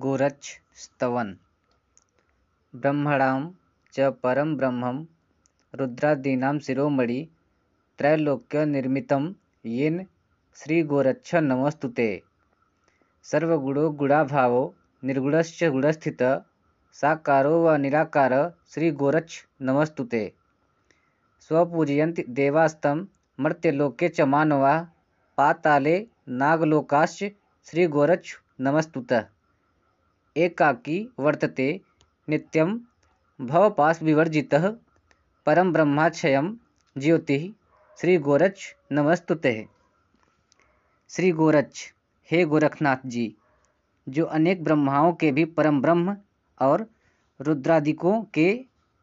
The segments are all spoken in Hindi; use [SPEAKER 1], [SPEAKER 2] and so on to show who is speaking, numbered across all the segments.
[SPEAKER 1] गोरच स्तवन। ब्रह्मणां च परं ब्रह्मं रुद्रादीनां शिरोमणि त्रैलोक्यनिर्मितं येन श्रीगोरक्ष नमोऽस्तु ते सर्वगुणो गुणाभावो निर्गुणश्च गुणस्थितः साकारो व निराकार श्रीगोरक्ष नमस्तु ते स्वपूजयन्ति देवास्तं मर्त्यलोके च मानवाः पाताले नागलोकाश्च श्रीगोरक्ष नमस्तुतः। एकाकी वर्तते नित्यम नित्यं भवपाशविवर्जितः परम ब्रह्माक्षयं ज्योतिः श्री गोरक्ष नमस्तुते। श्री गोरक्ष हे गोरखनाथ जी जो अनेक ब्रह्माओं के भी परम ब्रह्म और रुद्रादिकों के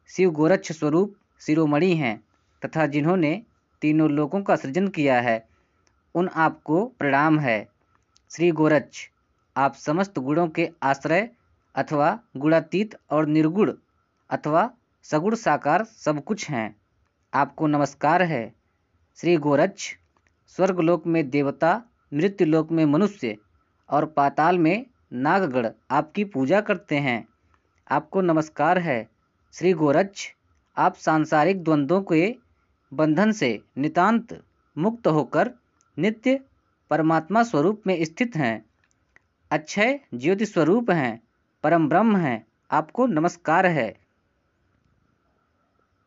[SPEAKER 1] शिव गोरक्ष स्वरूप शिरोमणि हैं तथा जिन्होंने तीनों लोकों का सृजन किया है, उन आपको प्रणाम है। श्री गोरक्ष आप समस्त गुणों के आश्रय अथवा गुणातीत और निर्गुण अथवा सगुण साकार सब कुछ हैं। आपको नमस्कार है। श्री गोरक्ष, स्वर्गलोक में देवता, मृत्युलोक में मनुष्य और पाताल में नागगढ़ आपकी पूजा करते हैं। आपको नमस्कार है। श्री गोरक्ष, आप सांसारिक द्वंद्वों के बंधन से नितांत मुक्त होकर नित्य परमात्मा स्वरूप में स्थित हैं। अक्षय ज्योति स्वरूप हैं परम ब्रह्म हैं आपको नमस्कार है।